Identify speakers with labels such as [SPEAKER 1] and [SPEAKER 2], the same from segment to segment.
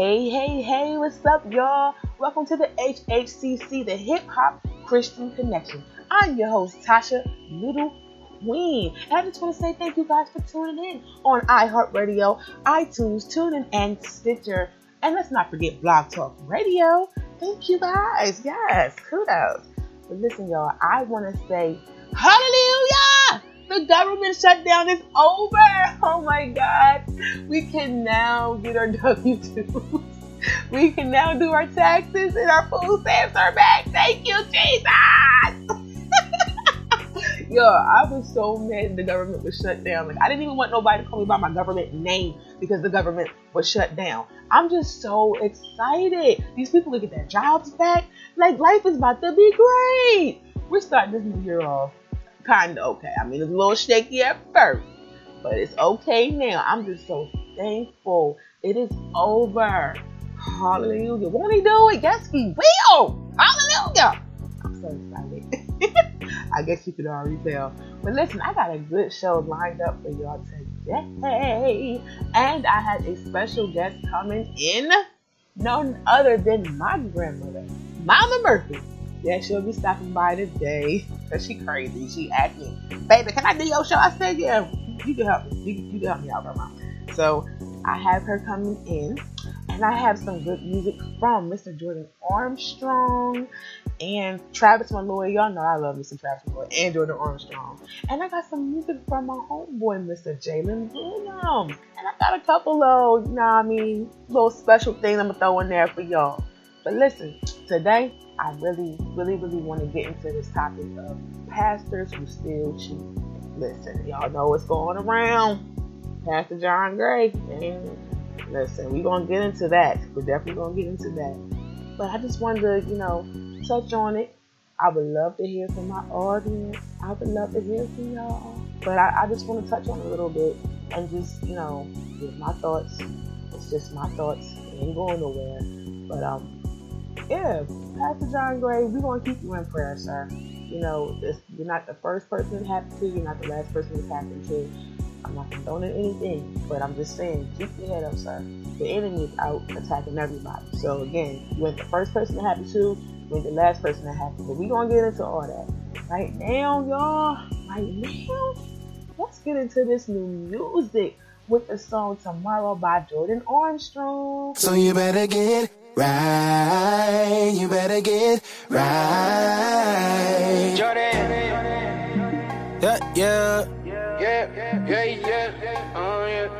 [SPEAKER 1] Hey, hey, hey, what's up, y'all? Welcome to the HHCC, the Hip Hop Christian Connection. I'm your host, Tasha Little Queen. And I just want to say thank you guys for tuning in on iHeartRadio, iTunes, TuneIn, and Stitcher. And let's not forget Blog Talk Radio. Thank you guys. Yes, kudos. But listen, y'all, I want to say hallelujah! The government shutdown is over. Oh my God. We can now get our W 2s. We can now do our taxes and our food stamps are back. Thank you, Jesus. Yo, I was so mad the government was shut down. Like I didn't even want nobody to call me by my government name because the government was shut down. I'm just so excited. These people will get their jobs back. Like life is about to be great. We're starting this new year off kind of okay. I mean, it's a little shaky at first, but it's okay now. I'm just so thankful. It is over. Hallelujah. Won't he do it? Yes, he will. Hallelujah. I'm so excited. I guess you could already tell. But listen, I got a good show lined up for y'all today. And I had a special guest coming in, none other than my grandmother, Mama Murphy. Yeah, she'll be stopping by today. Cause she crazy. She me, baby, can I do your show? I said, yeah, you can help me. You, you can help me out, grandma. So I have her coming in and I have some good music from Mr. Jordan Armstrong and Travis Malloy. Y'all know I love Mr. Travis Malloy and Jordan Armstrong. And I got some music from my homeboy, Mr. Jalen Bloom. And I got a couple of, you know I mean, little special things I'm gonna throw in there for y'all. But listen, today I really, really, really want to get into this topic of pastors who still cheat. Listen, y'all know what's going around. Pastor John Gray, listen, we're gonna get into that. We're definitely gonna get into that. But I just wanted to, you know, touch on it. I would love to hear from my audience. I would love to hear from y'all. But I, I just want to touch on a little bit and just, you know, give my thoughts. It's just my thoughts. It ain't going nowhere. But um, yeah, Pastor John Gray, we're gonna keep you in prayer, sir. You know, you're not the first person it happened to. You're not the last person it's happened to. I'm not condoning anything, but I'm just saying, keep your head up, sir. The enemy is out attacking everybody. So again, you ain't the first person it happened to. You ain't the last person that happened. But we gonna get into all that right now, y'all. Right now, let's get into this new music with the song "Tomorrow" by Jordan Armstrong.
[SPEAKER 2] So you better get right. You better get right.
[SPEAKER 3] Jordan.
[SPEAKER 2] Yeah, yeah.
[SPEAKER 3] Yeah, yeah, yeah, yeah. Oh, yeah.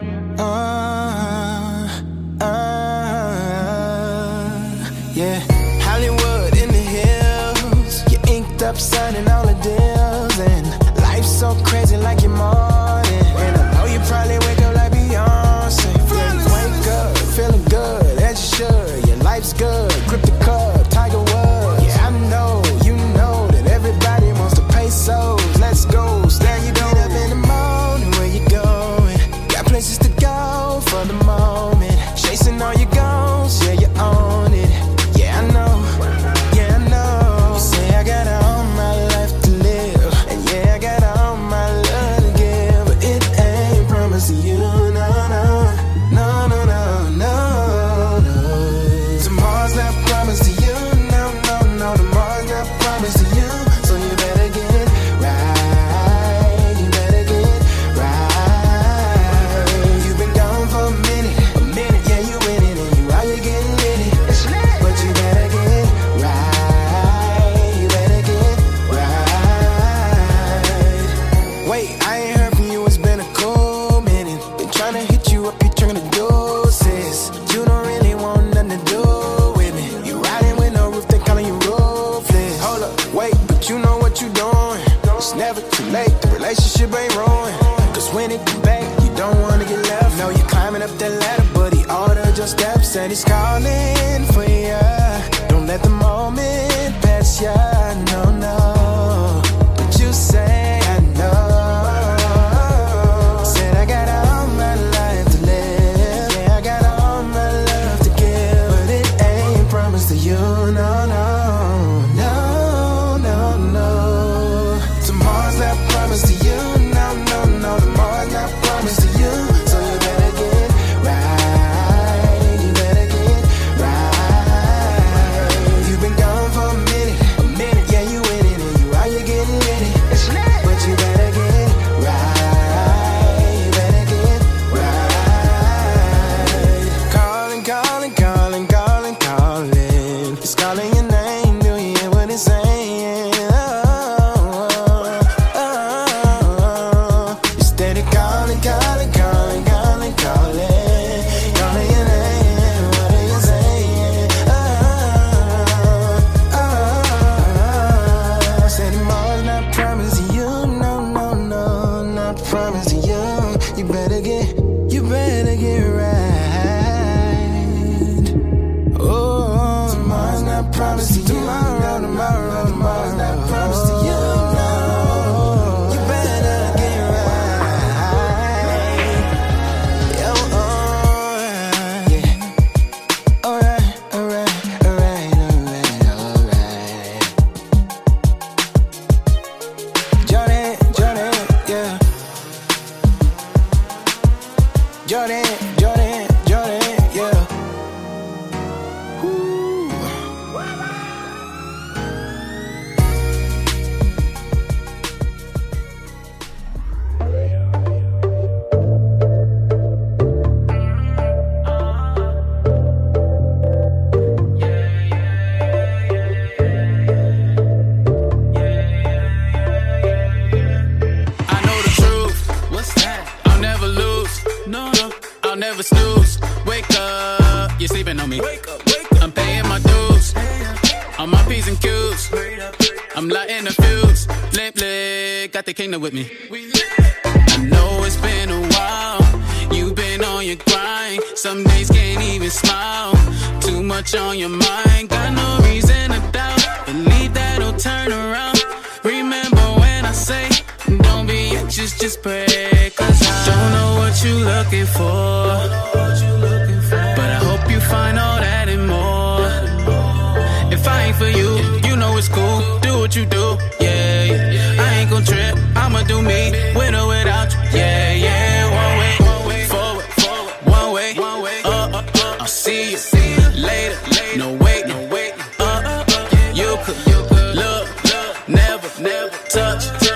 [SPEAKER 2] And he's calling for ya. Don't let the moment pass ya,
[SPEAKER 4] grind. Some days can't even smile. Too much on your mind. Got no reason to doubt. Believe that'll turn around. Remember when I say, don't be anxious, just pray. Cause I don't know what you're looking for. But I hope you find all that and more. If I ain't for you, you know it's cool. Do what you do, yeah. I ain't gon' trip, I'ma do me, with or without you, yeah, yeah. Never touch.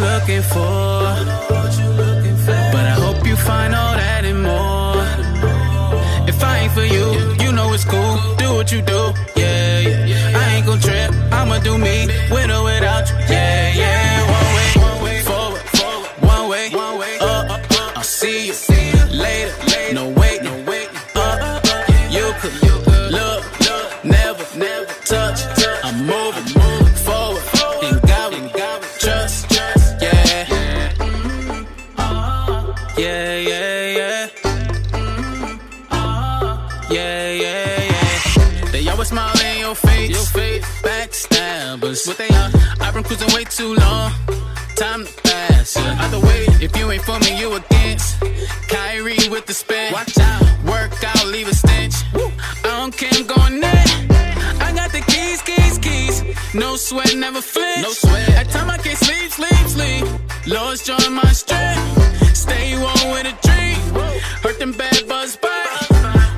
[SPEAKER 4] Looking for, but I hope you find all that and more. If I ain't for you, you know it's cool. Do what you do, yeah. I ain't gon' trip, I'ma do me, with or without you, yeah. Been cruising way too long. Time to pass. Yeah. Either way, if you ain't for me, you against. Kyrie with the spin. Watch out. Work out, leave a stench. I don't care, I'm going in. I got the keys, keys, keys. No sweat, never flinch. No sweat. At time I can't sleep, sleep, sleep. Lord's joy my strength. Stay warm with a dream. Hurt them bad buzz bite.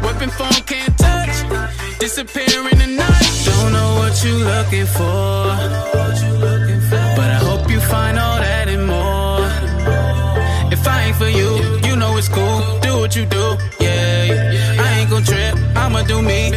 [SPEAKER 4] Weapon phone can't touch. Disappear in the night. Don't know what you looking for. You do, yeah. I ain't gon' trip, I'ma do me,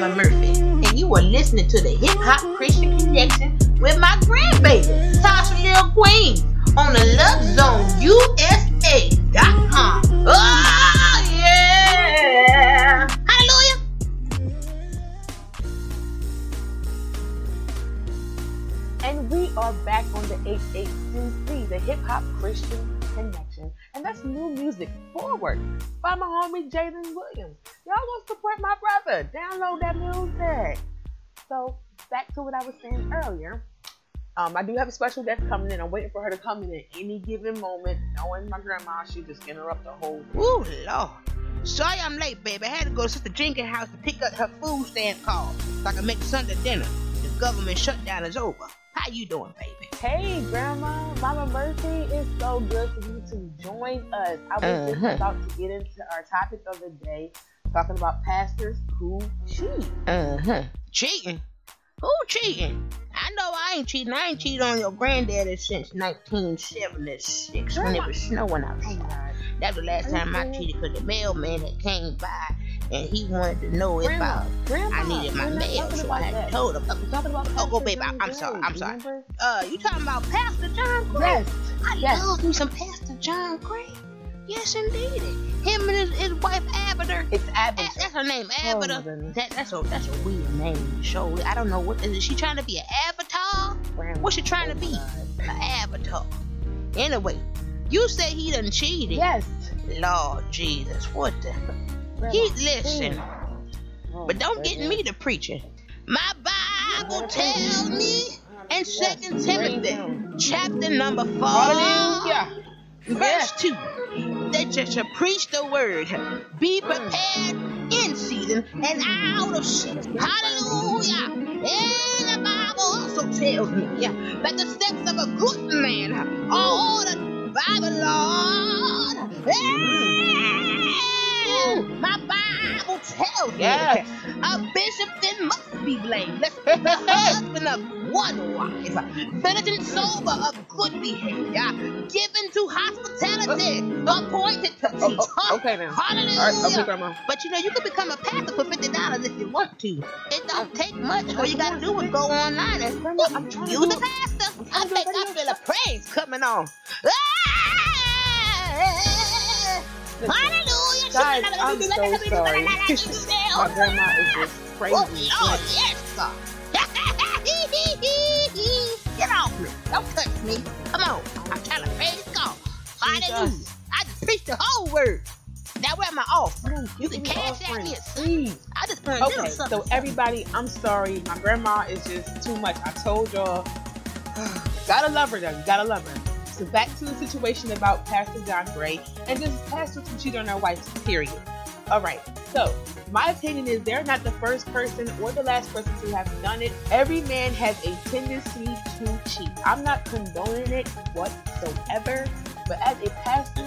[SPEAKER 5] Mama Murphy, and you are listening to the Hip Hop Christian Connection with my grandbaby, Tasha Lil Queen, on the LoveZoneUSA.com. Oh, yeah! Hallelujah!
[SPEAKER 1] And we are back on the HHCC, the Hip Hop Christian Connection. And that's new music forward by my homie Jaden Williams. Y'all go support my brother. Download that music. So back to what I was saying earlier. Um, I do have a special guest coming in. I'm waiting for her to come in at any given moment. Knowing my grandma, she just interrupt the whole.
[SPEAKER 5] Ooh, Lord. Sorry I'm late, baby. I had to go to Sister Jenkins' house to pick up her food stamp call so I can make Sunday dinner. The government shutdown is over. How you doing, baby?
[SPEAKER 1] Hey, Grandma, Mama Mercy, it's so good for you to join us. I was
[SPEAKER 5] Uh-huh.
[SPEAKER 1] just about to get into our topic of the day, talking about pastors who cheat.
[SPEAKER 5] Uh-huh. Cheating? Who cheating? I know I ain't cheating. I ain't cheated on your granddaddy since 1976 when it was snowing outside.
[SPEAKER 1] God.
[SPEAKER 5] That was the last time I cheated because the mailman had came by and he wanted to know if
[SPEAKER 1] Grandma,
[SPEAKER 5] I,
[SPEAKER 1] Grandma,
[SPEAKER 5] I needed my mail. So I had
[SPEAKER 1] that.
[SPEAKER 5] told him. Oh, go,
[SPEAKER 1] Pastor
[SPEAKER 5] baby, I'm sorry, I'm sorry.
[SPEAKER 1] remember?
[SPEAKER 5] Uh, you talking about Pastor John Gray?
[SPEAKER 1] Yes.
[SPEAKER 5] I
[SPEAKER 1] yes.
[SPEAKER 5] love me some Pastor John Gray. Yes, indeed. Him and his, his wife Abiter.
[SPEAKER 1] It's
[SPEAKER 5] That,
[SPEAKER 1] Abbott.
[SPEAKER 5] that's her name,
[SPEAKER 1] Oh,
[SPEAKER 5] Abiter.
[SPEAKER 1] goodness.
[SPEAKER 5] that, that's a that's a weird name. So I don't know what is she trying to be an avatar?
[SPEAKER 1] Grandma.
[SPEAKER 5] What's she trying to
[SPEAKER 1] Oh,
[SPEAKER 5] be?
[SPEAKER 1] God.
[SPEAKER 5] An avatar. Anyway, you said he done cheated.
[SPEAKER 1] Yes.
[SPEAKER 5] Lord Jesus, what the? He listen,
[SPEAKER 1] Oh,
[SPEAKER 5] but don't get me to preaching. My Bible tells me in Second Timothy, chapter number four, verse two, that you should preach the word. Be prepared in season and out of season. Hallelujah. And the Bible also tells me that the steps of a good man are ordered by the Lord. Yeah. My Bible tells me
[SPEAKER 1] Yes.
[SPEAKER 5] a bishop then must be blamed. blameless, the husband of one wife, diligent, sober, of good behavior, given to hospitality, appointed to teach.
[SPEAKER 1] Oh, oh, okay now.
[SPEAKER 5] Hallelujah.
[SPEAKER 1] All right.
[SPEAKER 5] But you know, you can become a pastor for fifty dollars if you want to. It don't uh, take much. All you gotta do is go online and
[SPEAKER 1] Grandma, I'm trying to
[SPEAKER 5] use
[SPEAKER 1] do
[SPEAKER 5] the pastor. I
[SPEAKER 1] trying to do
[SPEAKER 5] think I feel a praise coming on. Hallelujah.
[SPEAKER 1] Guys, I'm so sorry. My grandma is just oh, crazy.
[SPEAKER 5] Oh, yes, God. Get off me. Don't touch me. Come on. I'm trying to praise God. Hallelujah. I just preached the whole word. Now where my offering? You can cash out
[SPEAKER 1] offering,
[SPEAKER 5] me.
[SPEAKER 1] Please.
[SPEAKER 5] I just put a little
[SPEAKER 1] Okay, so everybody, I'm sorry. My grandma is just too much. I told y'all. gotta love her though. You gotta love her. Back to the situation about Pastor John Gray and just pastors who cheat on their wives, period. All right. So my opinion is they're not the first person or the last person to have done it. Every man has a tendency to cheat. I'm not condoning it whatsoever, but as a pastor,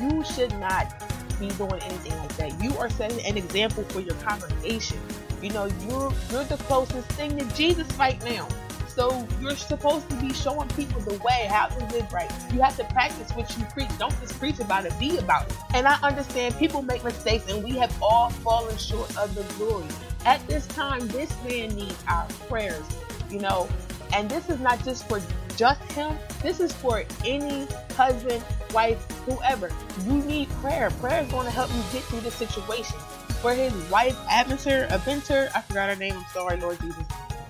[SPEAKER 1] you should not be doing anything like that. You are setting an example for your congregation. You know, you're you're the closest thing to Jesus right now. So you're supposed to be showing people the way how to live right. You have to practice what you preach. Don't just preach about it, be about it. And I understand people make mistakes and we have all fallen short of the glory. At this time, this man needs our prayers, you know. And this is not just for just him. This is for any husband, wife, whoever. You need prayer. Prayer is going to help you get through this situation. For his wife, Aventer, Aventer, I forgot her name. I'm sorry, Lord Jesus.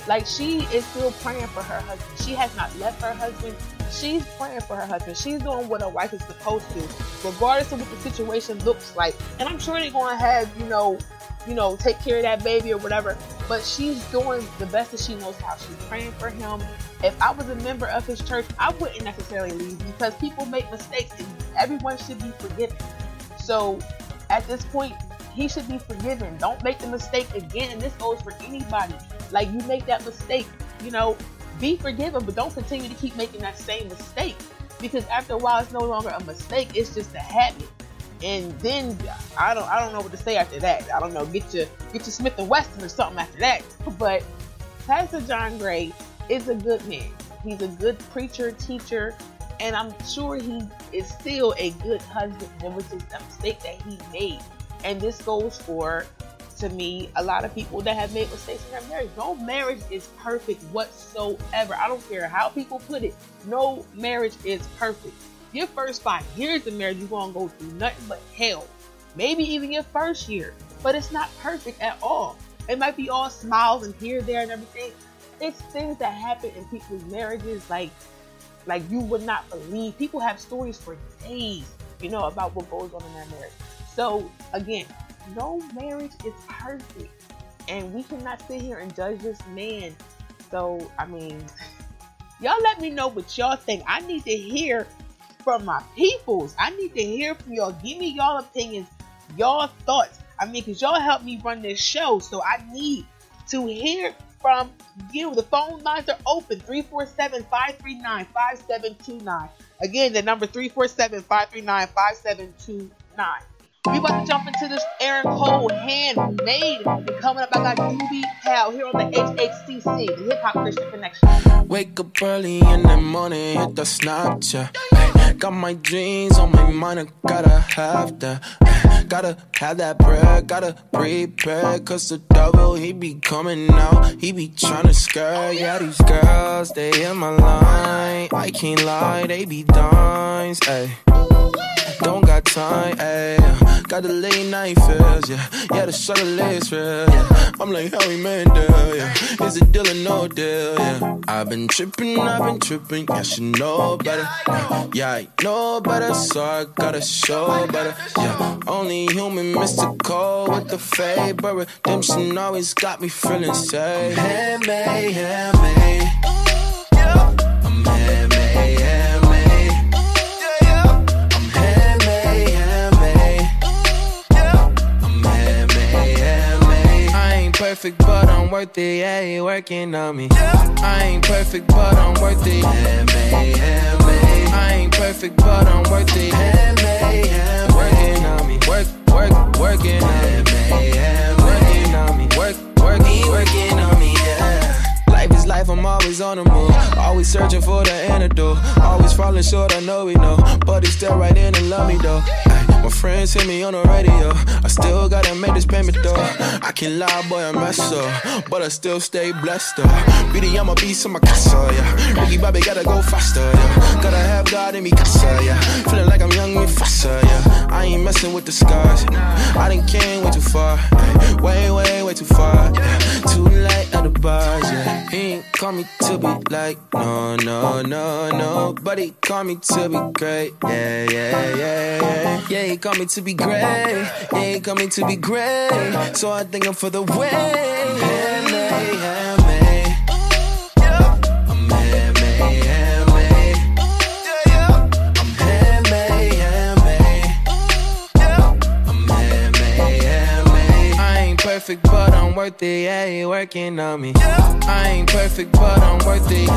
[SPEAKER 1] Like she is still praying for her husband. She has not left her husband. She's praying for her husband. She's doing what a wife is supposed to, regardless of what the situation looks like. And I'm sure they're gonna have, you know, you know, take care of that baby or whatever. But she's doing the best that she knows how. She's praying for him. If I was a member of his church, I wouldn't necessarily leave because people make mistakes and everyone should be forgiven. So at this point, he should be forgiven. Don't make the mistake again. And this goes for anybody. Like you make that mistake, you know, be forgiven, but don't continue to keep making that same mistake. Because after a while it's no longer a mistake, it's just a habit. And then I don't I don't know what to say after that. I don't know, get your get your Smith and Wesson or something after that. But Pastor John Gray is a good man. He's a good preacher, teacher, and I'm sure he is still a good husband. It was just a mistake that he made. And this goes for, to me, a lot of people that have made mistakes in their marriage. No marriage is perfect whatsoever. I don't care how people put it. No marriage is perfect. Your first five years of marriage, you're to go through nothing but hell. Maybe even your first year. But it's not perfect at all. It might be all smiles and here, there, and everything. It's things that happen in people's marriages like like you would not believe. People have stories for days, you know, about what goes on in their marriage. So again, no marriage is perfect. And we cannot sit here and judge this man. So I mean, y'all let me know what y'all think. I need to hear from my peoples. I need to hear from y'all. Give me y'all opinions, y'all thoughts. I mean, cause y'all help me run this show, so I need to hear from you. The phone lines are open 347-539-5729. Again, the number 347-539-5729. We about to jump into this Aaron Cole handmade. And coming up, I got Doobie Powell here on the HHCC, the Hip Hop Christian Connection.
[SPEAKER 2] Wake up early in the morning, hit the Snapchat. Got my dreams on my mind, I gotta have that. Gotta have that bread, gotta prepare. Cause the devil, he be coming out, he be trying to scare. Yeah, these girls, they in my line. I can't lie, they be dimes. Ay. Don't got time, ayy.
[SPEAKER 6] got the late night feels, yeah. Yeah, the struggle is real, yeah. I'm like Howie Mandel, yeah. Is it deal or no deal, yeah. I've been tripping, I've been tripping, yeah, she know better. Yeah, I know better, so I gotta show better. Yeah, only human mystical with the but redemption always got me feeling safe. Handmade, handmade. Perfect, but I'm worth it. Yeah, you working on me. I ain't perfect, but I'm worth it. Handmade, handmade. I ain't perfect, but I'm worth it. Handmade, handmade. Working on me. Work, work, working on me. Working on me. Work, working, working on me. Yeah. Life is life, I'm always on the move. Always searching for the antidote. Always falling short, I know we know. But he's still right in and love me though. My friends hit me on the radio. I still gotta make this payment though. I can lie, boy, I mess up. But I still stay blessed though. Beauty, I'm a beast in my casa, yeah. Ricky Bobby gotta go faster, yeah. Gotta have God in me casa, yeah. Feeling like I'm young and faster, yeah. I ain't messing with the scars. I done came way too far. ay, Way, way, way too far. yeah. Too late at the bars, yeah. He ain't call me to be like, no, no, no, no. But he call me to be great. Yeah, yeah, yeah, yeah. Yeah, call me to be great. Call me to be great. So I thank him for the way. Worth it. Yeah, you working on me. I ain't perfect, but I'm worth it.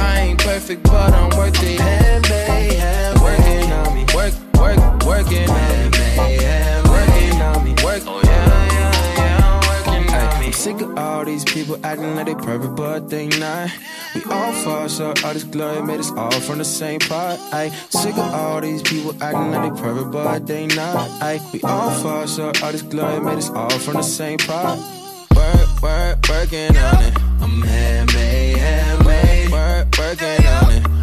[SPEAKER 6] I ain't perfect, but I'm worth it. Working on me. Work, work, working on me. Working on me. Work, oh yeah, sick of all these people acting like they perfect, but they not. We all fall short. All this glory made us all from the same pot. I sick of all these people acting like they perfect, but they not. I we all fall short. All this glory made us all from the same pot. Work, work, working on it. I'm handmade, handmade. Work, working on it.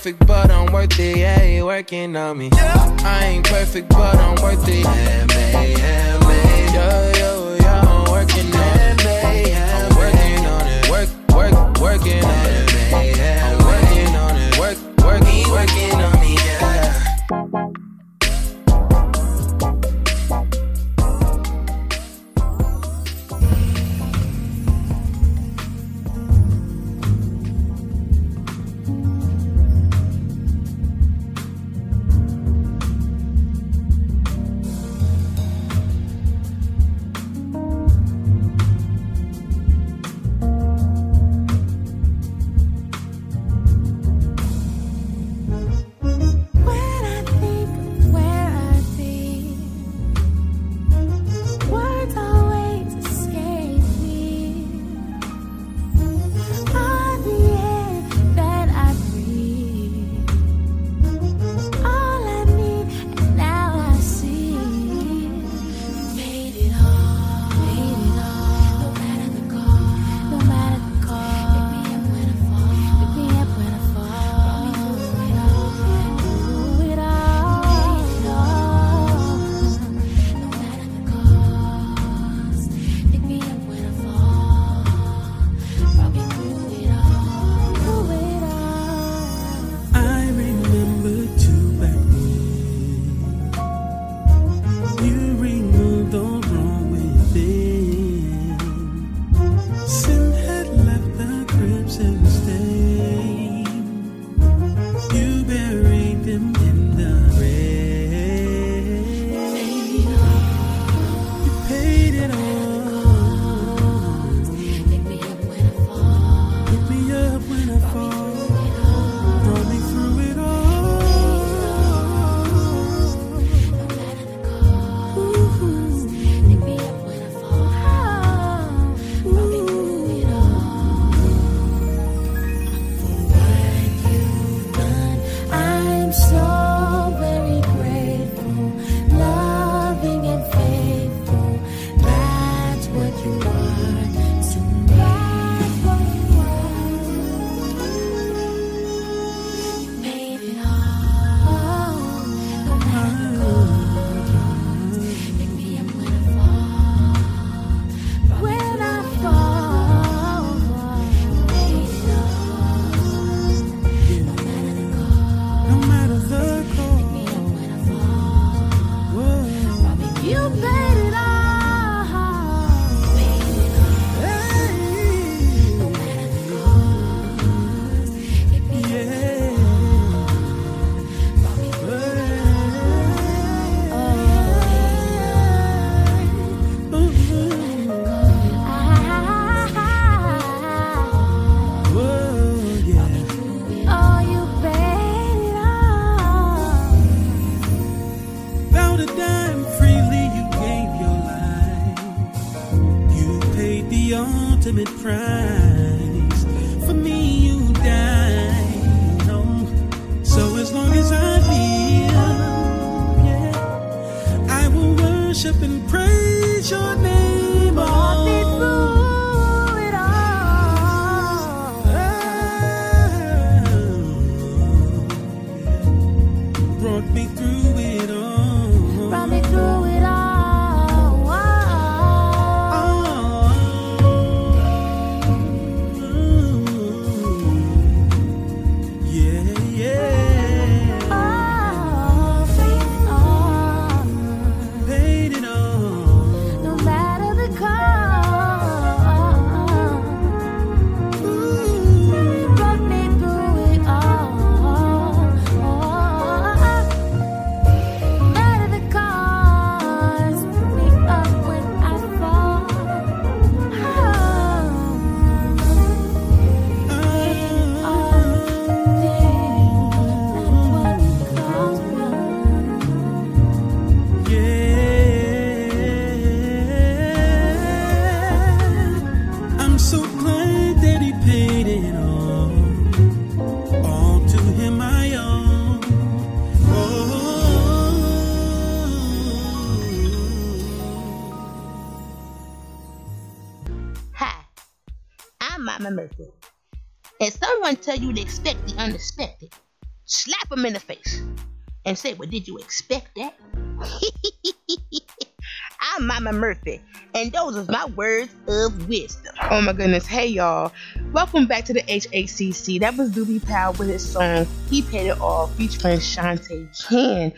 [SPEAKER 6] Perfect, but I'm worth it. Yeah, you working on me. I ain't perfect, but I'm worth it. Handmade, handmade. Yo, yo, yo, I'm working on it. I'm working on it. Work, work, working on it. I'm working on it. Work, working, working on me.
[SPEAKER 5] Hi, I'm Mama Murphy. And someone tell you to expect the unexpected, slap them in the face and say, Well, did you expect that? I'm Mama Murphy, and those are my words of wisdom.
[SPEAKER 1] Oh my goodness. Hey y'all. Welcome back to the HHCC. That was Doobie Powell with his song He Paid It All featuring Shantae Ken.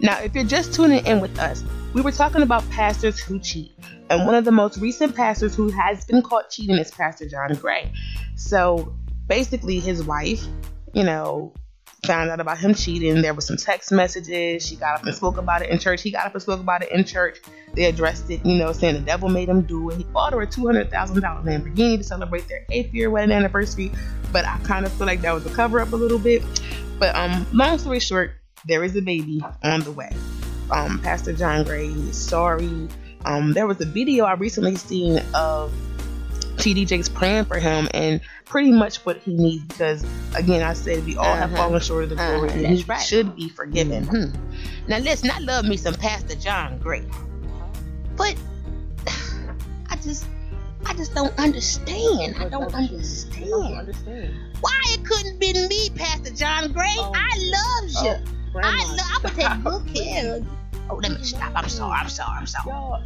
[SPEAKER 1] Now, if you're just tuning in with us, we were talking about pastors who cheat. And one of the most recent pastors who has been caught cheating is Pastor John Gray. So basically, his wife, you know, found out about him cheating. There were some text messages. She got up and spoke about it in church. He got up and spoke about it in church. They addressed it, you know, saying the devil made him do it. He bought her a $200,000 Lamborghini to celebrate their eighth year wedding anniversary. But I kind of feel like that was a cover up a little bit. But um, long story short, there is a baby on the way. Um, Pastor John Gray is sorry. Um, there was a video I recently seen of TD Jakes praying for him and pretty much what he needs because again I said we all have
[SPEAKER 5] Uh-huh.
[SPEAKER 1] fallen short of the glory
[SPEAKER 5] Uh-huh,
[SPEAKER 1] and
[SPEAKER 5] that's
[SPEAKER 1] he
[SPEAKER 5] right.
[SPEAKER 1] should be forgiven.
[SPEAKER 5] Mhm. Now listen, I love me some Pastor John Gray, but I just, I just don't understand. I don't understand
[SPEAKER 1] understand.
[SPEAKER 5] why it couldn't been me, Pastor John Gray.
[SPEAKER 1] Oh.
[SPEAKER 5] I loves you.
[SPEAKER 1] Oh,
[SPEAKER 5] I
[SPEAKER 1] Grandma,
[SPEAKER 5] love. I would take good care. of you. Oh, let me stop. I'm sorry. I'm sorry. I'm sorry.
[SPEAKER 1] Y'all,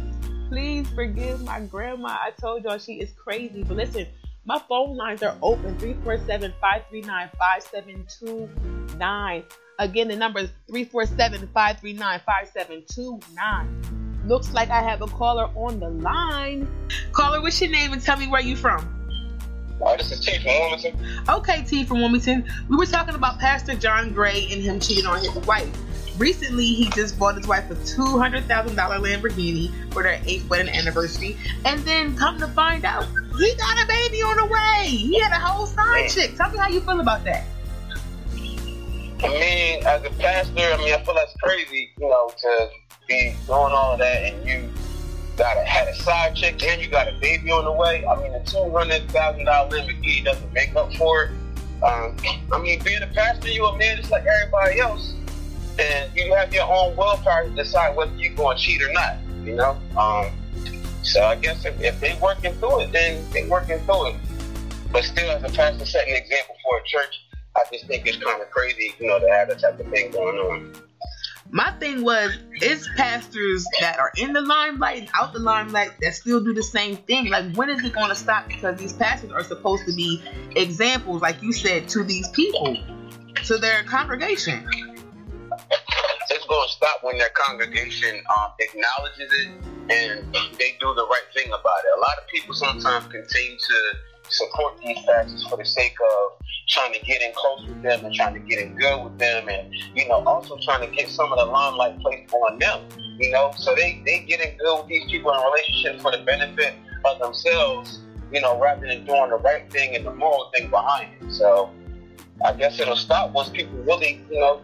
[SPEAKER 1] please forgive my grandma. I told y'all she is crazy. But listen, my phone lines are open 347 539 5729. Again, the number is 347 539 5729. Looks like I have a caller on the line. Caller, what's your name and tell me where you from?
[SPEAKER 7] Oh, this is T from Wilmington.
[SPEAKER 1] Okay, T from Wilmington. We were talking about Pastor John Gray and him cheating on his wife. Recently, he just bought his wife a two hundred thousand dollar Lamborghini for their eighth wedding anniversary, and then come to find out, he got a baby on the way. He had a whole side chick. Tell me how you feel about that.
[SPEAKER 7] I mean, as a pastor, I mean, I feel that's crazy, you know, to be doing all of that and you got a, had a side chick and you got a baby on the way. I mean, a two hundred thousand dollar Lamborghini doesn't make up for it. Um, I mean, being a pastor, you're a man just like everybody else, and you have your own willpower to decide whether you're going to cheat or not. You know, um, so I guess if, if they working through it, then they working through it. But still, as a pastor, setting an example for a church, I just think it's kind of crazy, you know, to have that type of thing going on.
[SPEAKER 1] My thing was, it's pastors that are in the limelight and out the limelight that still do the same thing. Like, when is it going to stop? Because these pastors are supposed to be examples, like you said, to these people, to their congregation.
[SPEAKER 7] It's going to stop when their congregation um, acknowledges it and they do the right thing about it. A lot of people sometimes continue to support these pastors for the sake of trying to get in close with them and trying to get in good with them and, you know, also trying to get some of the limelight placed on them, you know. So they, they get in good with these people in a relationship for the benefit of themselves, you know, rather than doing the right thing and the moral thing behind it. So I guess it'll stop once people really, you know,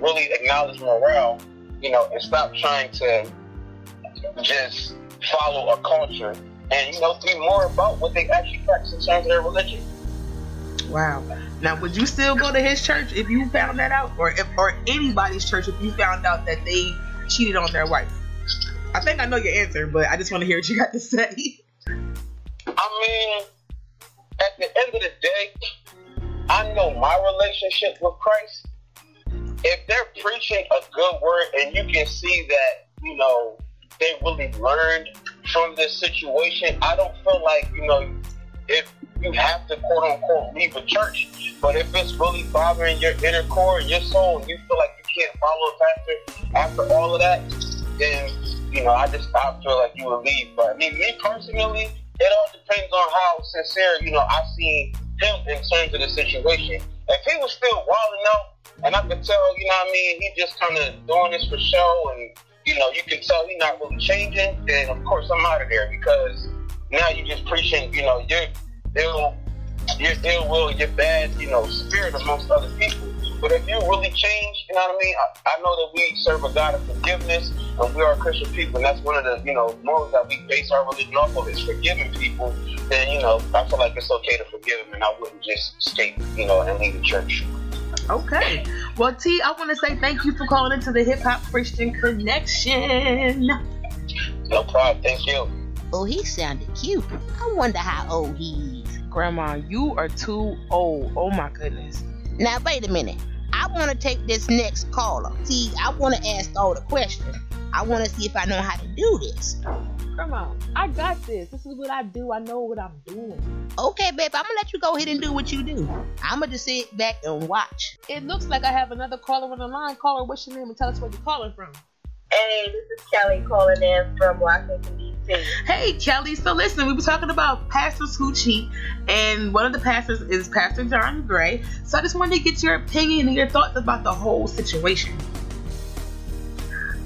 [SPEAKER 7] really acknowledge morale, you know, and stop trying to just follow a culture and you know be more about what they actually practice in terms of their religion.
[SPEAKER 1] Wow. Now, would you still go to his church if you found that out, or if or anybody's church if you found out that they cheated on their wife? I think I know your answer, but I just want to hear what you got to say.
[SPEAKER 7] I mean, at the end of the day, I know my relationship with Christ. If they're preaching a good word and you can see that, you know, they really learned from this situation, I don't feel like, you know, if you have to quote unquote leave a church, but if it's really bothering your inner core and your soul and you feel like you can't follow a pastor after all of that, then, you know, I just I feel like you will leave. But I mean, me personally, it all depends on how sincere, you know, I seen him in terms of the situation. If he was still wilding out, and I could tell, you know what I mean, he just kind of doing this for show, and you know, you can tell he's not really changing, then of course I'm out of there because now you're just preaching, you know, your ill, your ill will, your bad, you know, spirit amongst other people. But if you really change, you know what I mean? I, I know that we serve a God of forgiveness, and we are Christian people, and that's one of the, you know, morals that we base our religion off of is forgiving people. Then, you know, I feel like it's okay to forgive them, and I wouldn't just escape, you know, and leave the church.
[SPEAKER 1] Okay. Well, T, I want to say thank you for calling into the Hip Hop Christian Connection.
[SPEAKER 7] No problem. Thank you.
[SPEAKER 5] Oh, he sounded cute. I wonder how old he is.
[SPEAKER 1] Grandma, you are too old. Oh my goodness.
[SPEAKER 5] Now, wait a minute. I want to take this next caller. See, I want to ask all the questions. I want to see if I know how to do this.
[SPEAKER 1] Come on, I got this. This is what I do. I know what I'm doing.
[SPEAKER 5] Okay, babe, I'm gonna let you go ahead and do what you do. I'm gonna just sit back and watch.
[SPEAKER 1] It looks like I have another caller on the line. Caller, what's your name and tell us where you're calling from.
[SPEAKER 8] Hey, this is Kelly calling in from Washington, D.C.
[SPEAKER 1] Hey, Kelly. So listen, we were talking about pastors who cheat, and one of the pastors is Pastor John Gray. So I just wanted to get your opinion and your thoughts about the whole situation.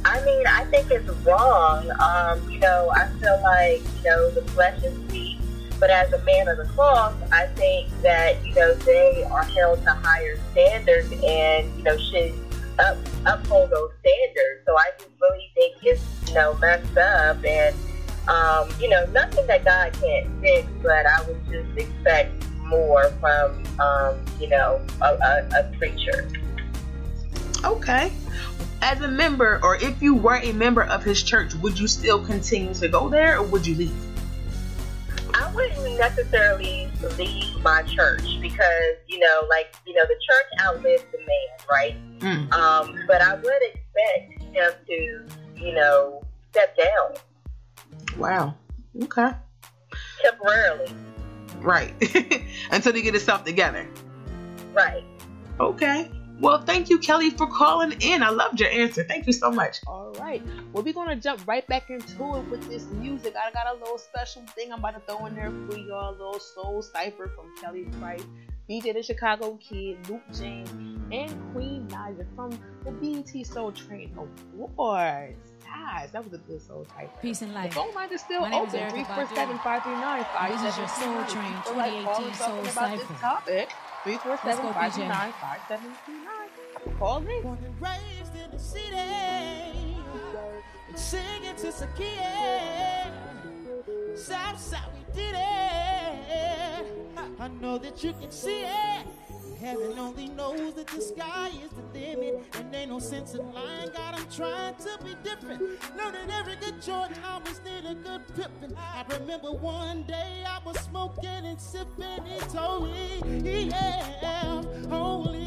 [SPEAKER 8] I mean, I think it's wrong. Um, you know, I feel like, you know, the flesh is weak, but as a man of the cloth, I think that, you know, they are held to higher standards and, you know, should up, uphold those standards. So I just really think it's, you know, messed up and, um, you know, nothing that God can't fix, but I would just expect more from, um, you know, a, a, a preacher.
[SPEAKER 1] Okay. As a member, or if you were a member of his church, would you still continue to go there or would you leave?
[SPEAKER 8] I wouldn't necessarily leave my church because, you know, like, you know, the church outlives the man, right?
[SPEAKER 1] Mm.
[SPEAKER 8] Um, but I would expect him to, you know, step down
[SPEAKER 1] Wow. Okay.
[SPEAKER 8] temporarily.
[SPEAKER 1] Right. Until he get himself together.
[SPEAKER 8] Right.
[SPEAKER 1] Okay. Well, thank you, Kelly, for calling in. I loved your answer. Thank you so much. All right. Well, we're going to jump right back into it with this music. I got a little special thing I'm about to throw in there for y'all. A little soul cipher from Kelly Price, BJ the Chicago Kid, Luke James, and Queen Naija from the BET Soul Train Awards. Guys, that was a good soul cipher.
[SPEAKER 9] Peace and
[SPEAKER 1] The phone line is still
[SPEAKER 9] My
[SPEAKER 1] open.
[SPEAKER 9] Erica
[SPEAKER 1] 347 539
[SPEAKER 9] This is your Soul Train 2018 Soul Cipher.
[SPEAKER 1] topic.
[SPEAKER 9] Let's
[SPEAKER 1] 347
[SPEAKER 9] go,
[SPEAKER 1] 539 5739. Call me.
[SPEAKER 10] Born and raised in the city, and singing to Sakia. Southside, we did it. I know that you can see it. Heaven only knows that the sky is the limit, and ain't no sense in lying. God, I'm trying to be different. Know that every good Jordan always need a good pippin'. I remember one day I was smoking and sipping. He told me, yeah, only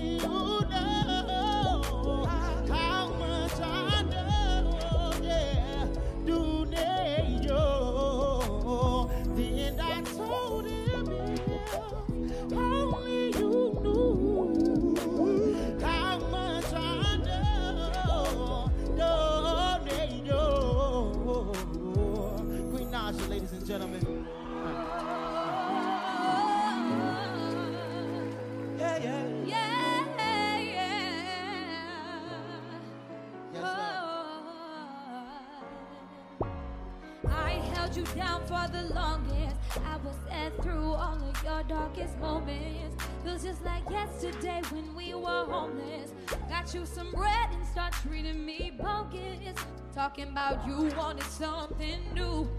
[SPEAKER 9] for the longest. I was there through all of your darkest moments. Feels just like yesterday when we were homeless. Got you some bread and start treating me bogus. Talking about you wanted something new.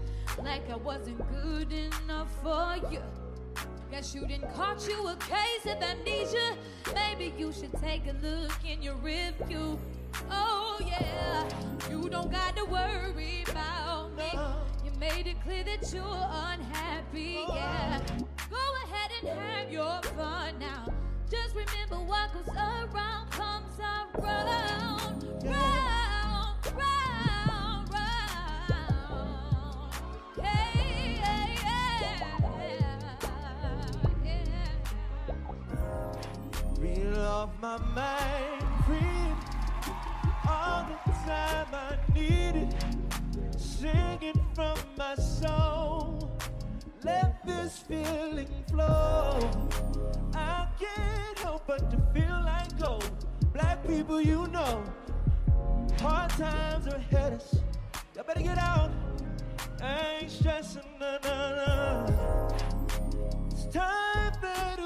[SPEAKER 9] Like I wasn't good enough for you. Guess you didn't caught you a case of amnesia. Maybe you should take a look in your review. Oh yeah, you don't got to worry made it clear that you're unhappy. Yeah, go ahead and have your fun now. Just remember what goes around comes around, round, round, round. Yeah, yeah, yeah.
[SPEAKER 11] Reel off my mind, free all the time I need it. Singing from my soul, let this feeling flow. I can't help but to feel like gold. Black people, you know, hard times are ahead us. Y'all better get out. I ain't stressing, no, no. It's time that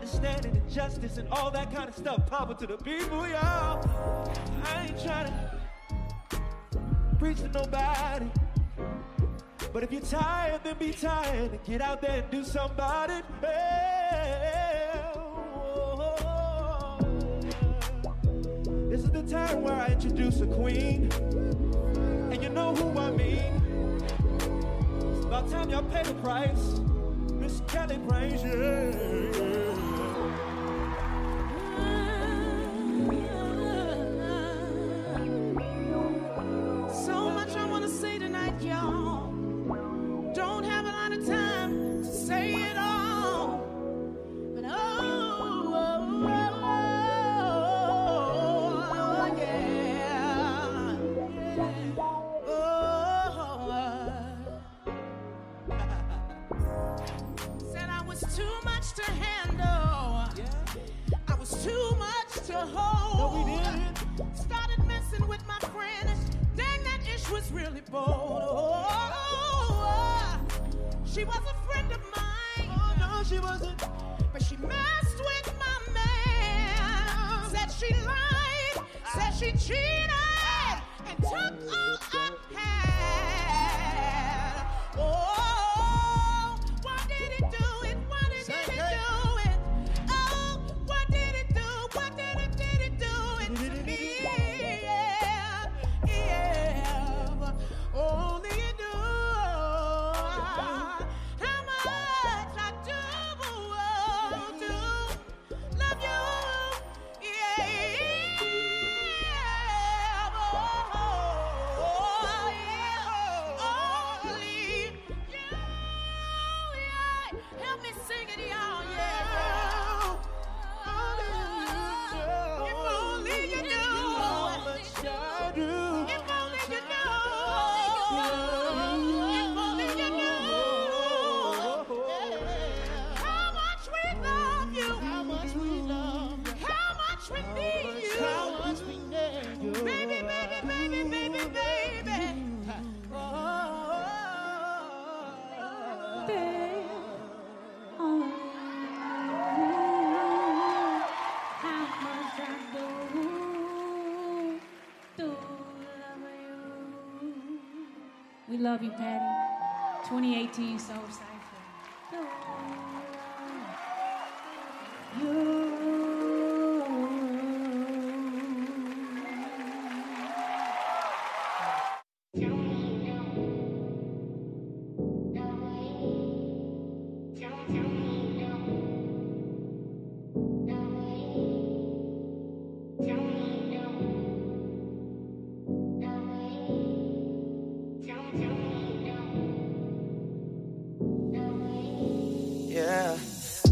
[SPEAKER 11] understanding and justice and all that kind of stuff. Power to the people, y'all. I ain't trying to preach to nobody. But if you're tired, then be tired and get out there and do. Hey, oh, This is the time where I introduce a queen. And you know who I mean. It's about time y'all pay the price. Miss Kelly Price,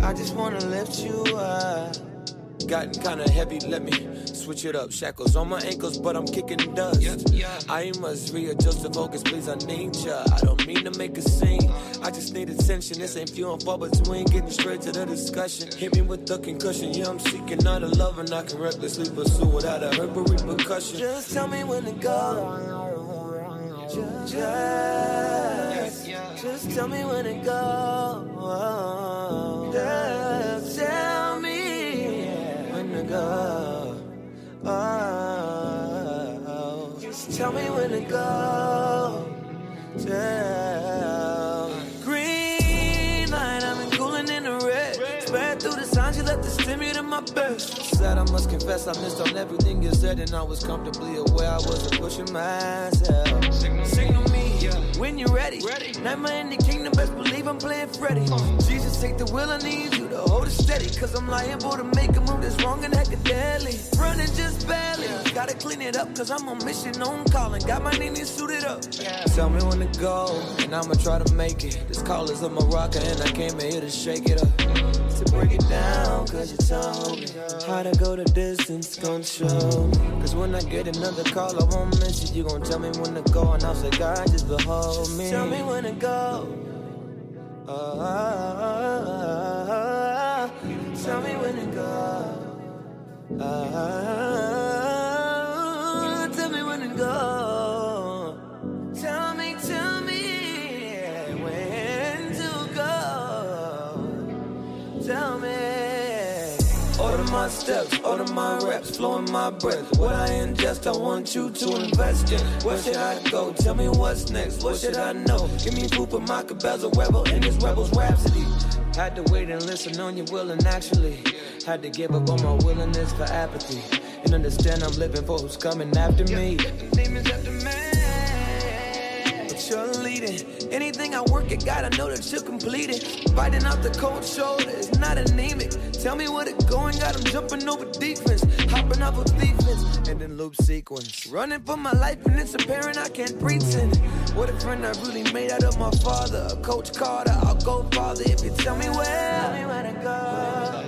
[SPEAKER 10] I
[SPEAKER 2] just wanna lift you up. Gotten kinda heavy, let me switch it up. Shackles on my ankles, but I'm kicking dust. I must readjust the focus, please. I need ya. I don't mean to make a scene. I just need attention. This ain't few and far between. Getting straight to the discussion. Hit me with the concussion. Yeah, I'm seeking not a love, and I can recklessly pursue without a hurt but repercussion. Just tell me when to go. Just, just tell me when to go. Just tell me when to go. Oh, just tell me when to go. Tell. Green light, I've been cooling in the red. Spread through the signs, you left the stimulate in my best. Sad, I must confess, I missed on everything you said, and I was comfortably aware I wasn't pushing myself. Signal when you're ready. Never in the kingdom, best believe I'm playing Freddy. Jesus, take the will, I need you to hold it steady. Cause I'm liable to make a move that's wrong and deadly. Running just barely. Gotta clean it up, cause I'm on mission, on calling. Got my name suited up. Tell me when to go, and I'ma try to make it. This call is a Morocco, and I came here to shake it up. To break it down, cause you told me how to go the distance, me. Cause when I get another call, I won't miss you. You gon' tell me when to go, and I'll say, God, just behold me. Tell me when to go. Ah. tell me when to go. Uh, uh, steps, order my reps, flowing my breath. What I ingest, I want you to invest in. Where should I go? Tell me what's next. What should I know? Give me food for my cabel's a rebel in this rebel's rhapsody. Had to wait and listen on your will and actually had to give up on my willingness for apathy and understand I'm living for who's coming after me. Demons leading. Anything I work at, I know that you'll complete it. Biting out the cold shoulder is not anemic. Tell me what it going, got him jumping over defense. Hopping off of defense, and then loop sequence. Running for my life, and it's apparent I can't pretend. What a friend I really made out of my father. Coach Carter, I'll go farther if you tell me where. Tell me where to go.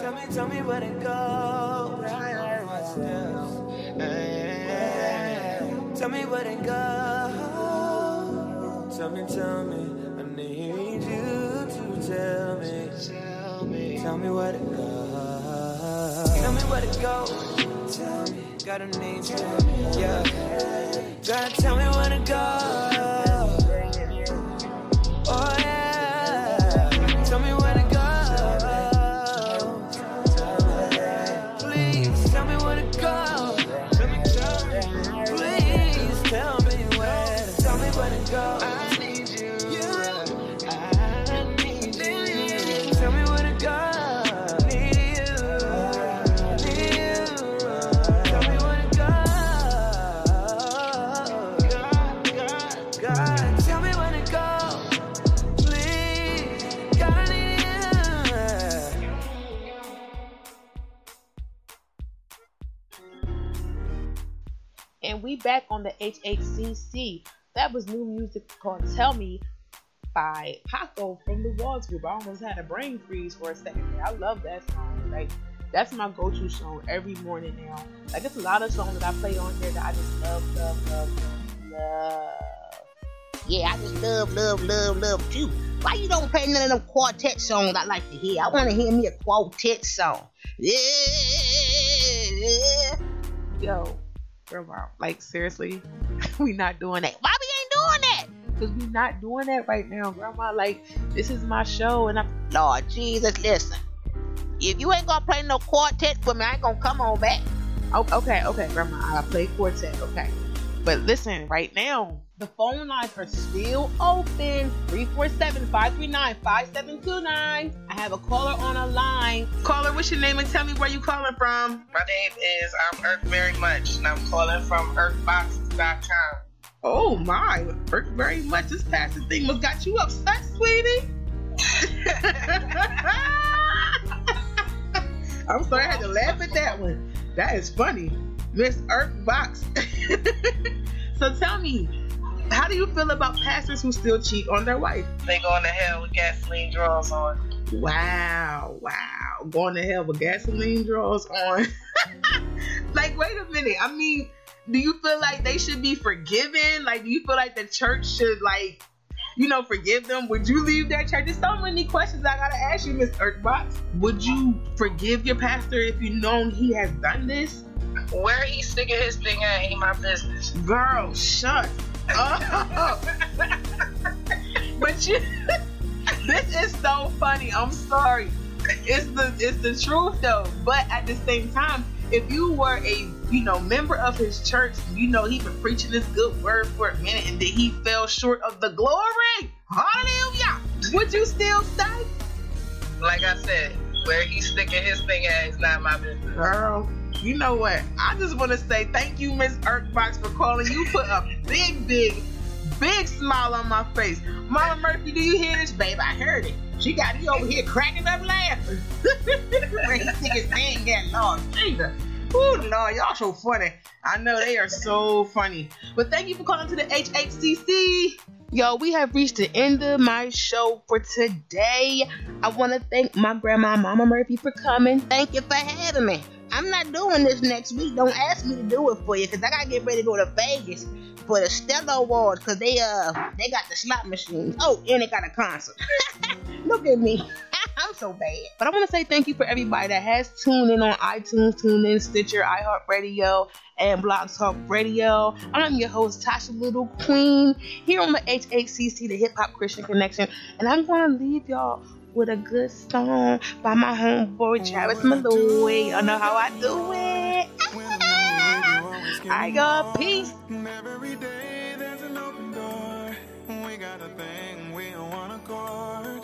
[SPEAKER 2] Tell me, tell me where to go. Tell me where to go. Tell me, tell me. I need you to tell me. Tell me. Tell me where to go. Tell me where to go. Tell me. Gotta need you. Yeah. Gotta tell me where to go.
[SPEAKER 1] Back on the HHCC. That was new music called Tell Me by Paco from the Walls Group. I almost had a brain freeze for a second there. I love that song. Like that's my go-to song every morning now. Like there's a lot of songs that I play on here that I just love, love, love, love, love.
[SPEAKER 5] Yeah, I just love, love, love, love too. Why you don't play none of them quartet songs I like to hear? I want to hear me a quartet song. Yeah.
[SPEAKER 1] Yo, grandma, like seriously, we not doing that. Why we ain't doing that? Cause we not doing that right now, grandma. Like this is my show, and I'm
[SPEAKER 5] Lord Jesus, listen. If you ain't gonna play no quartet for me, I ain't gonna come on back.
[SPEAKER 1] Oh, okay, okay, Grandma. I play quartet, okay. But listen, right now, the phone lines are still open 347 539 5729. I have a caller on a line. Caller, what's your name and tell me where you calling from?
[SPEAKER 12] My name is um, Earth Very Much, and I'm calling from EarthBoxes.com.
[SPEAKER 1] Oh my, Earth very much. This passing thing must got you upset, sweetie. I'm sorry, I had to laugh at that one. That is funny. Miss Earth Box. so tell me, how do you feel about pastors who still cheat on their wife?
[SPEAKER 12] They going to hell with gasoline draws on.
[SPEAKER 1] Wow, wow. Going to hell with gasoline draws on. like, wait a minute. I mean, do you feel like they should be forgiven? Like, do you feel like the church should, like, you know, forgive them? Would you leave that church? There's so many questions I gotta ask you, Miss Earthbox. Would you forgive your pastor if you known he has done this?
[SPEAKER 12] Where he sticking his thing at ain't my business.
[SPEAKER 1] Girl, shut. but you, this is so funny. I'm sorry. It's the it's the truth though. But at the same time, if you were a you know member of his church, you know he been preaching this good word for a minute, and then he fell short of the glory. Hallelujah! Would you still stay?
[SPEAKER 12] Like I said, where he's sticking his thing at is not my business.
[SPEAKER 1] Girl, you know what? I just want to say thank you, Miss Erkbox, for calling. You put a big, big, big smile on my face. Mama Murphy, do you hear this, babe? I heard it. She got me over here cracking up laughing. when he stick his hand in, Lord Jesus. Ooh, Lord, y'all so funny. I know they are so funny. But thank you for calling to the HHCC. Yo, we have reached the end of my show for today. I want to thank my grandma, Mama Murphy, for coming. Thank you for having me. I'm not doing this next week. Don't ask me to do it for you, cause I gotta get ready to go to Vegas for the Stellar Awards, cause they uh they got the slot machines. Oh, and they got a concert. Look at me. I'm so bad. But I want to say thank you for everybody that has tuned in on iTunes, tuned in, Stitcher, iHeartRadio, and Blog Talk Radio. I'm your host, Tasha Little Queen, here on the HHCC, the Hip Hop Christian Connection. And I'm going to leave y'all with a good song by my homeboy, Travis Malloy. Y'all know how I do it. I got peace.
[SPEAKER 13] Every day there's an open door. We got a thing we don't wanna guard. And